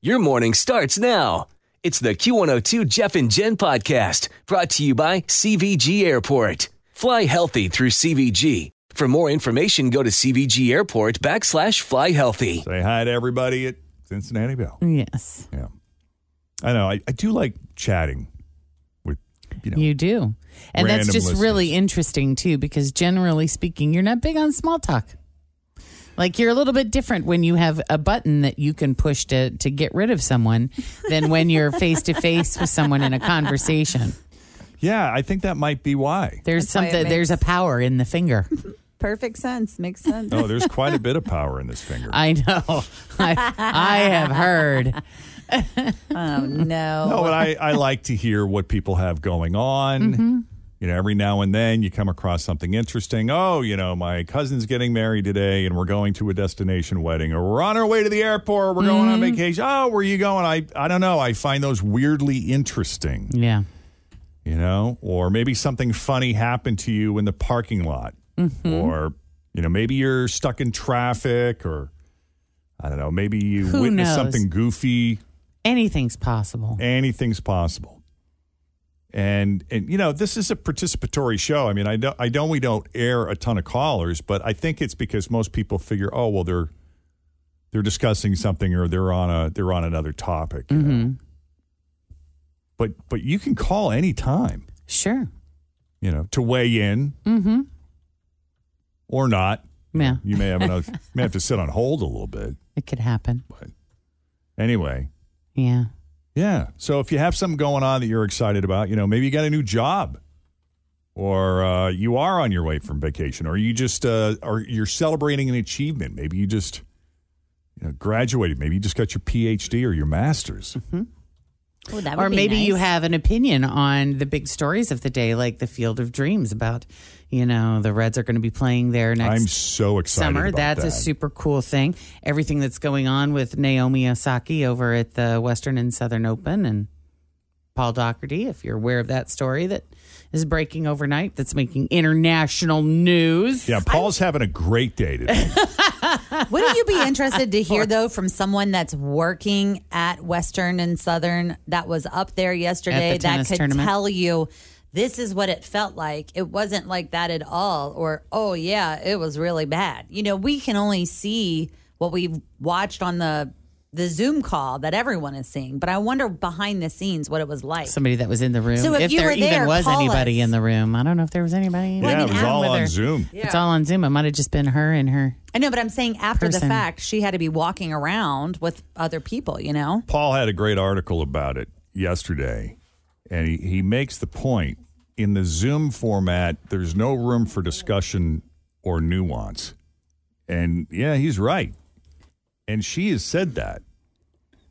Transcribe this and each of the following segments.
Your morning starts now. It's the Q102 Jeff and Jen podcast brought to you by CVG Airport. Fly healthy through CVG. For more information, go to CVG Airport backslash fly healthy. Say hi to everybody at Cincinnati Bell. Yes, Yeah. I know. I, I do like chatting with, you know, you do. And that's Random just really interesting too, because generally speaking, you're not big on small talk. Like you're a little bit different when you have a button that you can push to to get rid of someone than when you're face to face with someone in a conversation. yeah, I think that might be why. There's That's why it something there's a power in the finger. Perfect sense. Makes sense. Oh, there's quite a bit of power in this finger. I know. I, I have heard. Oh no. No, but I, I like to hear what people have going on. Mm-hmm. You know, every now and then you come across something interesting. Oh, you know, my cousin's getting married today and we're going to a destination wedding, or we're on our way to the airport, we're going Mm-hmm. on vacation. Oh, where are you going? I, I don't know. I find those weirdly interesting, Yeah. you know, or maybe something funny happened to you in the parking lot, Mm-hmm. or, you know, maybe you're stuck in traffic, or I don't know, maybe you Who witnessed knows? something goofy Anything's possible. anything's possible. And and you know, this is a participatory show. I mean, I don't I know we don't air a ton of callers, but I think it's because most people figure, oh well, they're they're discussing something or they're on a they're on another topic. know. But but you can call anytime, Sure. you know, to weigh in Mm-hmm. or not. Yeah. You may have another, may have to sit on hold a little bit. It could happen. But anyway, Yeah. Yeah. So if you have something going on that you're excited about, you know, maybe you got a new job or uh, you are on your way from vacation or you just uh, or you're celebrating an achievement. Maybe you just you know, graduated. Maybe you just got your PhD or your master's. Oh, Oh, that would or be maybe you have an opinion on the big stories of the day, like the Field of Dreams about, you know, the Reds are going to be playing there next I'm so excited. summer. about That's that. a super cool thing. Everything that's going on with Naomi Osaka over at the Western and Southern Open and Paul Daugherty, if you're aware of that story that is breaking overnight, that's making international news. Yeah, Paul's having a great day today. Wouldn't you be interested to hear though from someone that's working at Western and Southern that was up there yesterday the that could tournament? tell you this is what it felt like. It wasn't like that at all or oh yeah, it was really bad. You know, we can only see what we've watched on the the Zoom call that everyone is seeing, but I wonder behind the scenes what it was like. Somebody that was in the room. So if you there were even there, was anybody us. in the room. I don't know if there was anybody. yeah, it mean, was all on her. Zoom. It's all on Zoom. It might have just been her and her. I know, but I'm saying after the fact, she had to be walking around with other people, you know? Paul had a great article about it yesterday, and he, he makes the point in the Zoom format, there's no room for discussion or nuance. And yeah, he's right. And she has said that.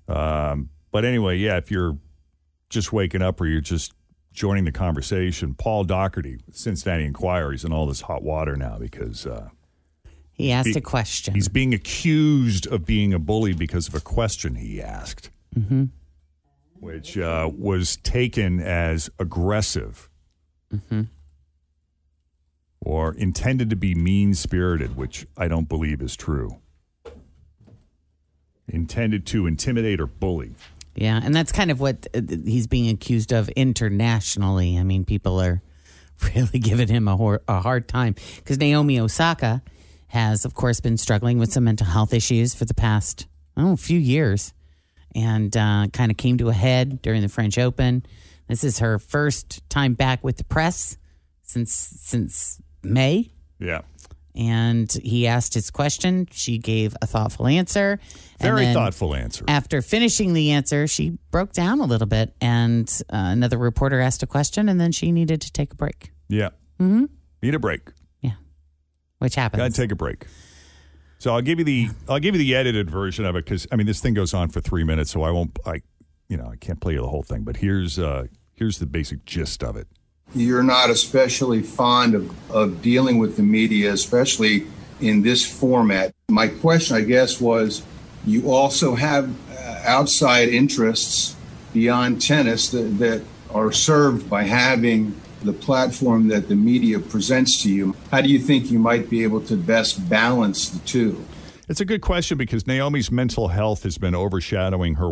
Um, but anyway, yeah, if you're just waking up or you're just joining the conversation, Paul Daugherty, Cincinnati Enquirer, he's in all this hot water now because uh, He asked He- a question. he's being accused of being a bully because of a question he asked which uh, was taken as aggressive or intended to be mean spirited, which I don't believe is true. Intended to intimidate or bully. Yeah, and that's kind of what uh, he's being accused of internationally. I mean, people are really giving him a, hor- a hard time because Naomi Osaka has, of course, been struggling with some mental health issues for the past oh, few years, and uh, kind of came to a head during the French Open. This is her first time back with the press since since May. Yeah. And he asked his question. She gave a thoughtful answer. Very thoughtful answer. After finishing the answer, she broke down a little bit, and uh, another reporter asked a question, and then she needed to take a break, Yeah. Mm-hmm. Need a break. Yeah. Which happens. Got to take a break. So I'll give you the I'll give you the edited version of it because I mean this thing goes on for three minutes, so I won't I you know I can't play you the whole thing. But here's uh here's the basic gist of it. You're not especially fond of, of dealing with the media, especially in this format. My question, I guess, was you also have uh, outside interests beyond tennis that, that are served by having the platform that the media presents to you. How do you think you might be able to best balance the two? It's a good question because Naomi's mental health has been overshadowing her.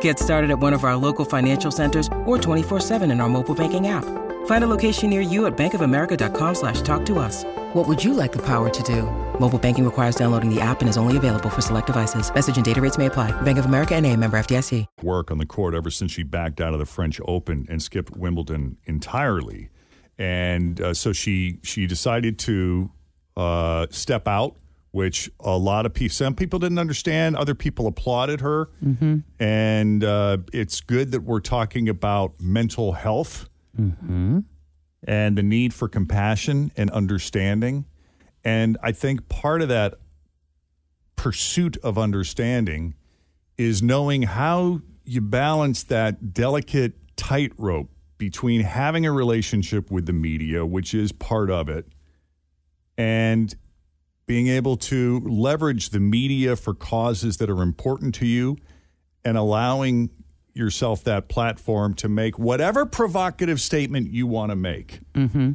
Get started at one of our local financial centers or 24-7 in our mobile banking app. Find a location near you at bankofamerica.com slash talk to us. What would you like the power to do? Mobile banking requires downloading the app and is only available for select devices. Message and data rates may apply. Bank of America and a member FDIC. work on the court ever since she backed out of the French Open and skipped Wimbledon entirely. And uh, so she she decided to uh, step out, which a lot of people, some people didn't understand. Other people applauded her. And uh, it's good that we're talking about mental health and the need for compassion and understanding. And I think part of that pursuit of understanding is knowing how you balance that delicate tightrope between having a relationship with the media, which is part of it, and being able to leverage the media for causes that are important to you and allowing yourself that platform to make whatever provocative statement you want to make. Mm-hmm.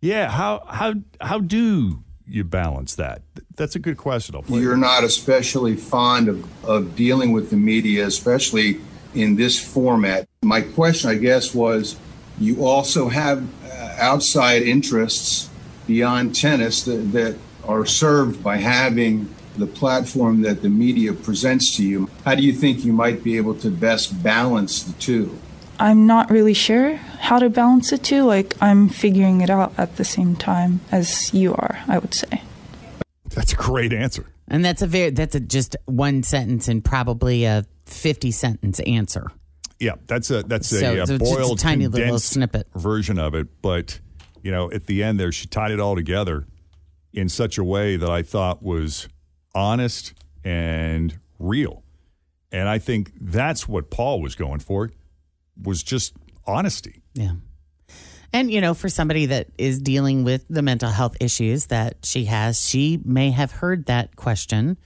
Yeah, how how how do you balance that? That's a good question. I'll play You're not especially fond of, of dealing with the media, especially in this format. My question, I guess, was you also have uh, outside interests beyond tennis that, that are served by having the platform that the media presents to you. How do you think you might be able to best balance the two? I'm not really sure how to balance the two. Like, I'm figuring it out at the same time as you are, I would say. That's a great answer. And that's a very that's a just one sentence and probably a fifty sentence answer. Yeah, that's a that's a, uh so it's just a boiled, tiny little snippet. version of it. But you know, at the end there, she tied it all together in such a way that I thought was honest and real. And I think that's what Paul was going for was just honesty. Yeah. And, you know, for somebody that is dealing with the mental health issues that she has, she may have heard that question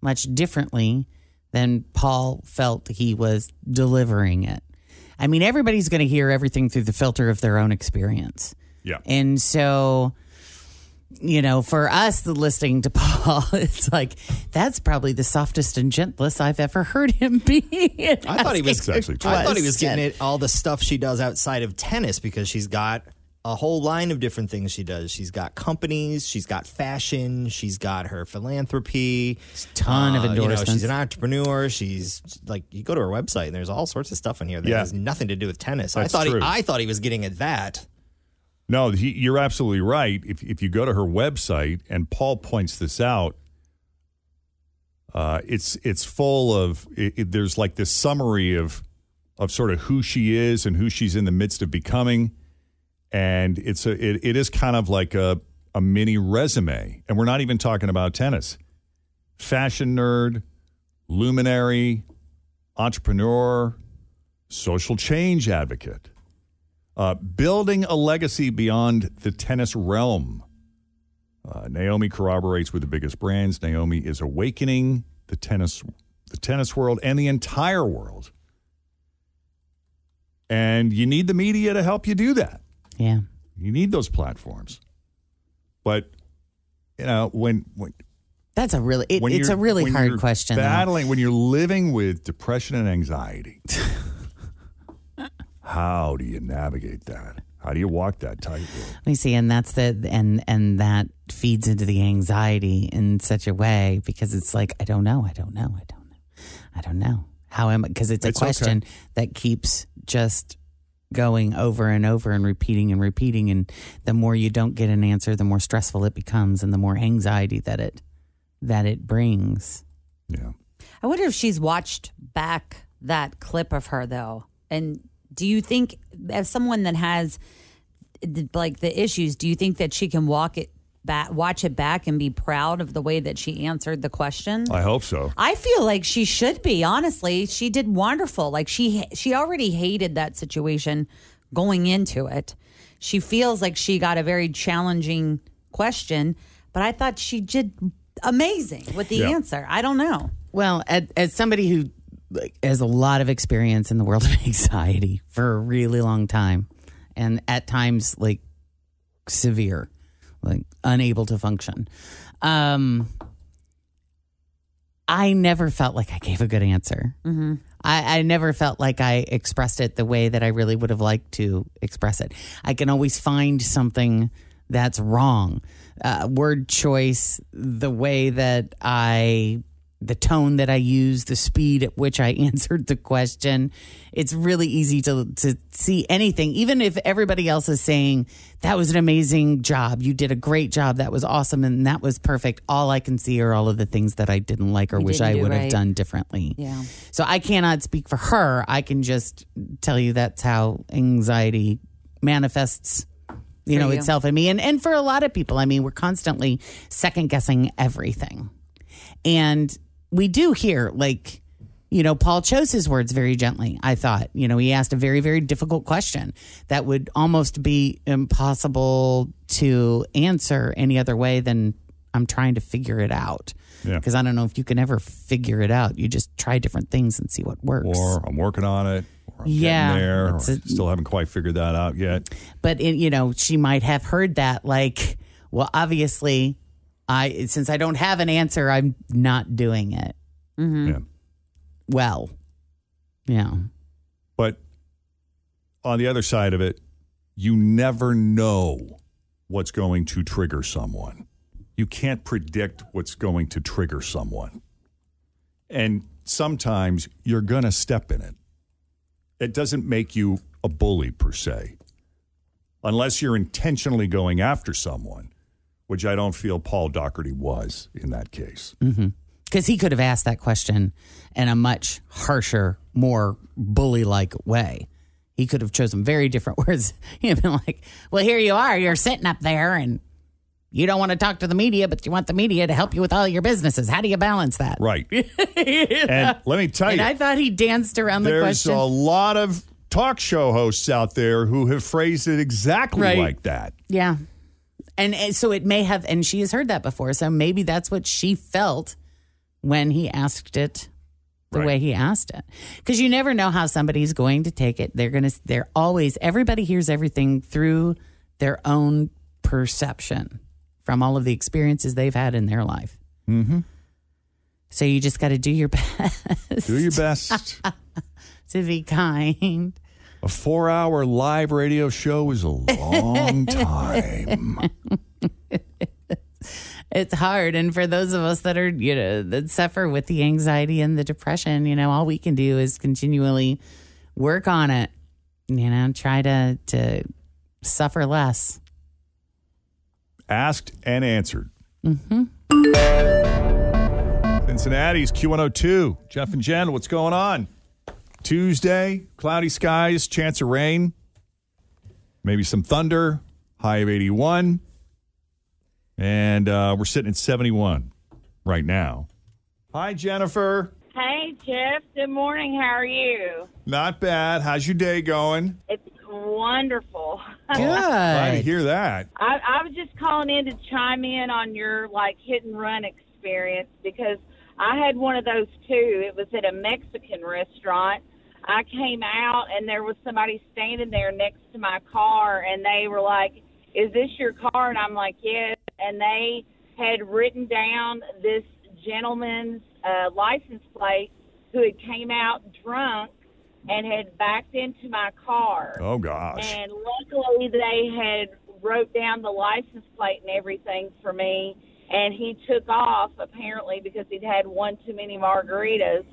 much differently than Paul felt he was delivering it. I mean, everybody's going to hear everything through the filter of their own experience. Yeah. And so, you know, for us, the listening to Paul, it's like, that's probably the softest and gentlest I've ever heard him be. I thought he was. Actually. I thought he was getting it all the stuff she does outside of tennis because she's got a whole line of different things she does. She's got companies, she's got fashion, she's got her philanthropy, ton of Uh, you know, endorsements. she's an entrepreneur. She's like you go to her website and there's all sorts of stuff in here that Yeah. has nothing to do with tennis. I thought true. he, I thought he was getting at that. No, he, you're absolutely right. If if you go to her website, and Paul points this out, uh, it's it's full of it, it- there's like this summary of of sort of who she is and who she's in the midst of becoming, and it's a it, it is kind of like a a mini resume, and we're not even talking about tennis. Fashion nerd, luminary, entrepreneur, social change advocate. Uh, building a legacy beyond the tennis realm. Uh, Naomi corroborates with the biggest brands. Naomi is awakening the tennis, the tennis world and the entire world. And you need the media to help you do that. Yeah. You need those platforms. But you know, when when That's a really it, when it's a really hard question. though. Battling when you're living with depression and anxiety. how do you navigate that? How do you walk that tightrope? Let me see, and that's the and and that feeds into the anxiety in such a way because it's like I don't know, I don't know, I don't know, I don't know. How am I? Because it's a It's okay. question that keeps just going over and over and repeating and repeating, and the more you don't get an answer, the more stressful it becomes, and the more anxiety that it that it brings. Yeah. I wonder if she's watched back that clip of her though. And do you think, as someone that has the- like the issues, do you think that she can walk it back, watch it back, and be proud of the way that she answered the question? I hope so. I feel like she should be. Honestly, she did wonderful. Like she she already hated that situation going into it. She feels like she got a very challenging question, but I thought she did amazing with the Yeah. answer. I don't know. Well, as, as somebody who like, has a lot of experience in the world of anxiety for a really long time, and at times like severe, like unable to function, um, I never felt like I gave a good answer. Mm-hmm. I, I never felt like I expressed it the way that I really would have liked to express it. I can always find something that's wrong. Uh, word choice, the way that I, the tone that I used, the speed at which I answered the question. It's really easy to, to see anything, even if everybody else is saying, that was an amazing job. You did a great job. That was awesome. And that was perfect. All I can see are all of the things that I didn't like or You wish I would have done differently. Yeah. So I cannot speak for her. I can just tell you that's how anxiety manifests, you For know, you. itself in me. And and for a lot of people, I mean, we're constantly second guessing everything. And we do hear like you know, Paul chose his words very gently, I thought. You know, he asked a very, very difficult question that would almost be impossible to answer any other way than I'm trying to figure it out. Yeah. Because I don't know if you can ever figure it out. You just try different things and see what works. Or I'm working on it. Or I'm Yeah, there. Or a- still haven't quite figured that out yet. but it, you know she might have heard that like well obviously i since i don't have an answer i'm not doing it Mm-hmm. Yeah. well yeah But on the other side of it, you never know what's going to trigger someone. You can't predict what's going to trigger someone. And sometimes you're going to step in it. It doesn't make you a bully per se, unless you're intentionally going after someone, which I don't feel Paul Daugherty was in that case. Mm-hmm. because he could have asked that question in a much harsher more bully-like way he could have chosen very different words he'd been like well here you are you're sitting up there and you don't want to talk to the media but you want the media to help you with all your businesses how do you balance that Right. And let me tell and you, I thought he danced around the question. There's a lot of talk show hosts out there who have phrased it exactly Right. like that. Yeah. And, and so it may have, and she has heard that before. So maybe that's what she felt when he asked it the Right. way he asked it. Because you never know how somebody's going to take it. They're going to, they're always, everybody hears everything through their own perception from all of the experiences they've had in their life. Mm-hmm. So you just got to do your best Do your best. to be kind. A four hour live radio show is a long time. it's hard and for those of us that are you know that suffer with the anxiety and the depression you know all we can do is continually work on it you know try to to suffer less Asked and answered. hmm Cincinnati's Q102. Jeff and Jen, what's going on? Tuesday, cloudy skies, chance of rain, maybe some thunder, high of 81. And uh, we're sitting at 71 right now. Hi, Jennifer. Hey, Jeff. Good morning. How are you? Not bad. How's your day going? It's wonderful. Glad to hear that. I, I was just calling in to chime in on your like hit and run experience because I had one of those too. It was at a Mexican restaurant. I came out and there was somebody standing there next to my car, and they were like, "Is this your car?" And I'm like, "Yes." And they had written down this gentleman's uh, license plate who had came out drunk and had backed into my car. Oh gosh. And luckily, they had wrote down the license plate and everything for me. And he took off apparently because he'd had one too many margaritas,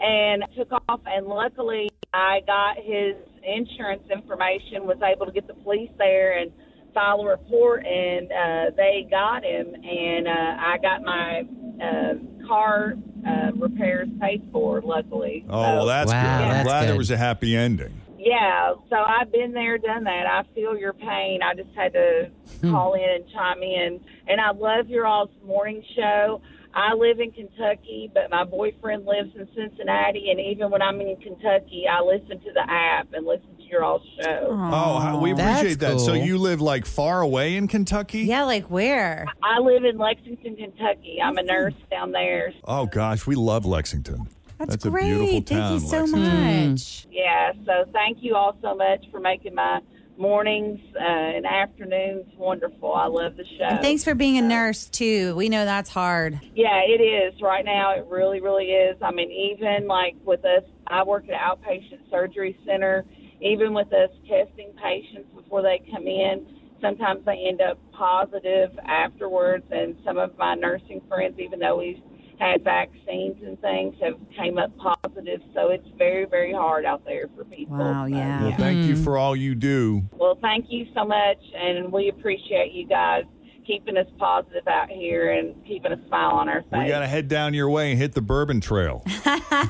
and took off. And luckily, I got his insurance information. Was able to get the police there and file a report, and uh, they got him. And uh, I got my uh, car uh, repairs paid for. Luckily. Oh, well, that's Wow, good. I'm that's glad there was a happy ending. Yeah, so I've been there, done that. I feel your pain. I just had to call in and chime in. And I love your all's morning show. I live in Kentucky, but my boyfriend lives in Cincinnati. And even when I'm in Kentucky, I listen to the app and listen to your all's show. Oh, we appreciate that. So you live like far away in Kentucky? Yeah, like where? I live in Lexington, Kentucky. I'm a nurse down there. Oh gosh, we love Lexington. That's, a great. beautiful Thank you so Lexington. much. Yeah, so thank you all so much for making my mornings uh, and afternoons wonderful. I love the show. And thanks for being a nurse too. We know that's hard. Yeah, it is. Right now, it really, really is. I mean, even like with us, I work at an outpatient surgery center. Even with us testing patients before they come in, sometimes they end up positive afterwards. And some of my nursing friends, even though we've had vaccines and things, have came up positive. So it's very, very hard out there for people. Wow, So, yeah. Well, thank you mm-hmm. for all you do. Well, thank you so much, and we appreciate you guys keeping us positive out here and keeping a smile on our face. We got to head down your way and hit the Bourbon Trail.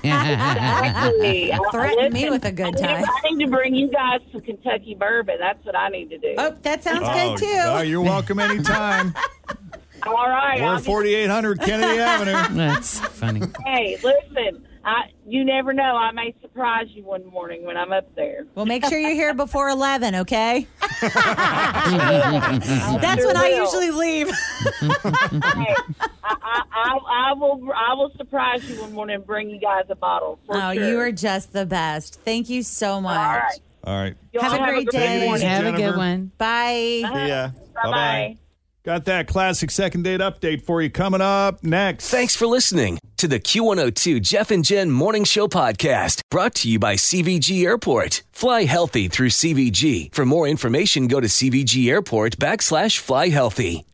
Exactly. Threaten me with a good I need- time. I need to bring you guys some Kentucky bourbon. That's what I need to do. Oh, that sounds oh, good too. oh, you're welcome anytime. All right. We're I'll 4800 Kennedy Avenue. That's funny. Hey, listen. I you never know. I may surprise you one morning when I'm up there. Well, make sure you're here before 11, okay? That's sure when I will. usually leave. Hey, I, I, I, I will. I will surprise you one morning and bring you guys a bottle. For oh, sure. you are just the best. Thank you so much. All right. All right. Y'all Have a great day. easy, Have a good one. Bye. Yeah. Bye bye. Got that classic second date update for you coming up next. Thanks for listening to the Q102 Jeff and Jen Morning Show podcast brought to you by CVG Airport. Fly healthy through CVG. For more information, go to CVG Airport backslash fly healthy.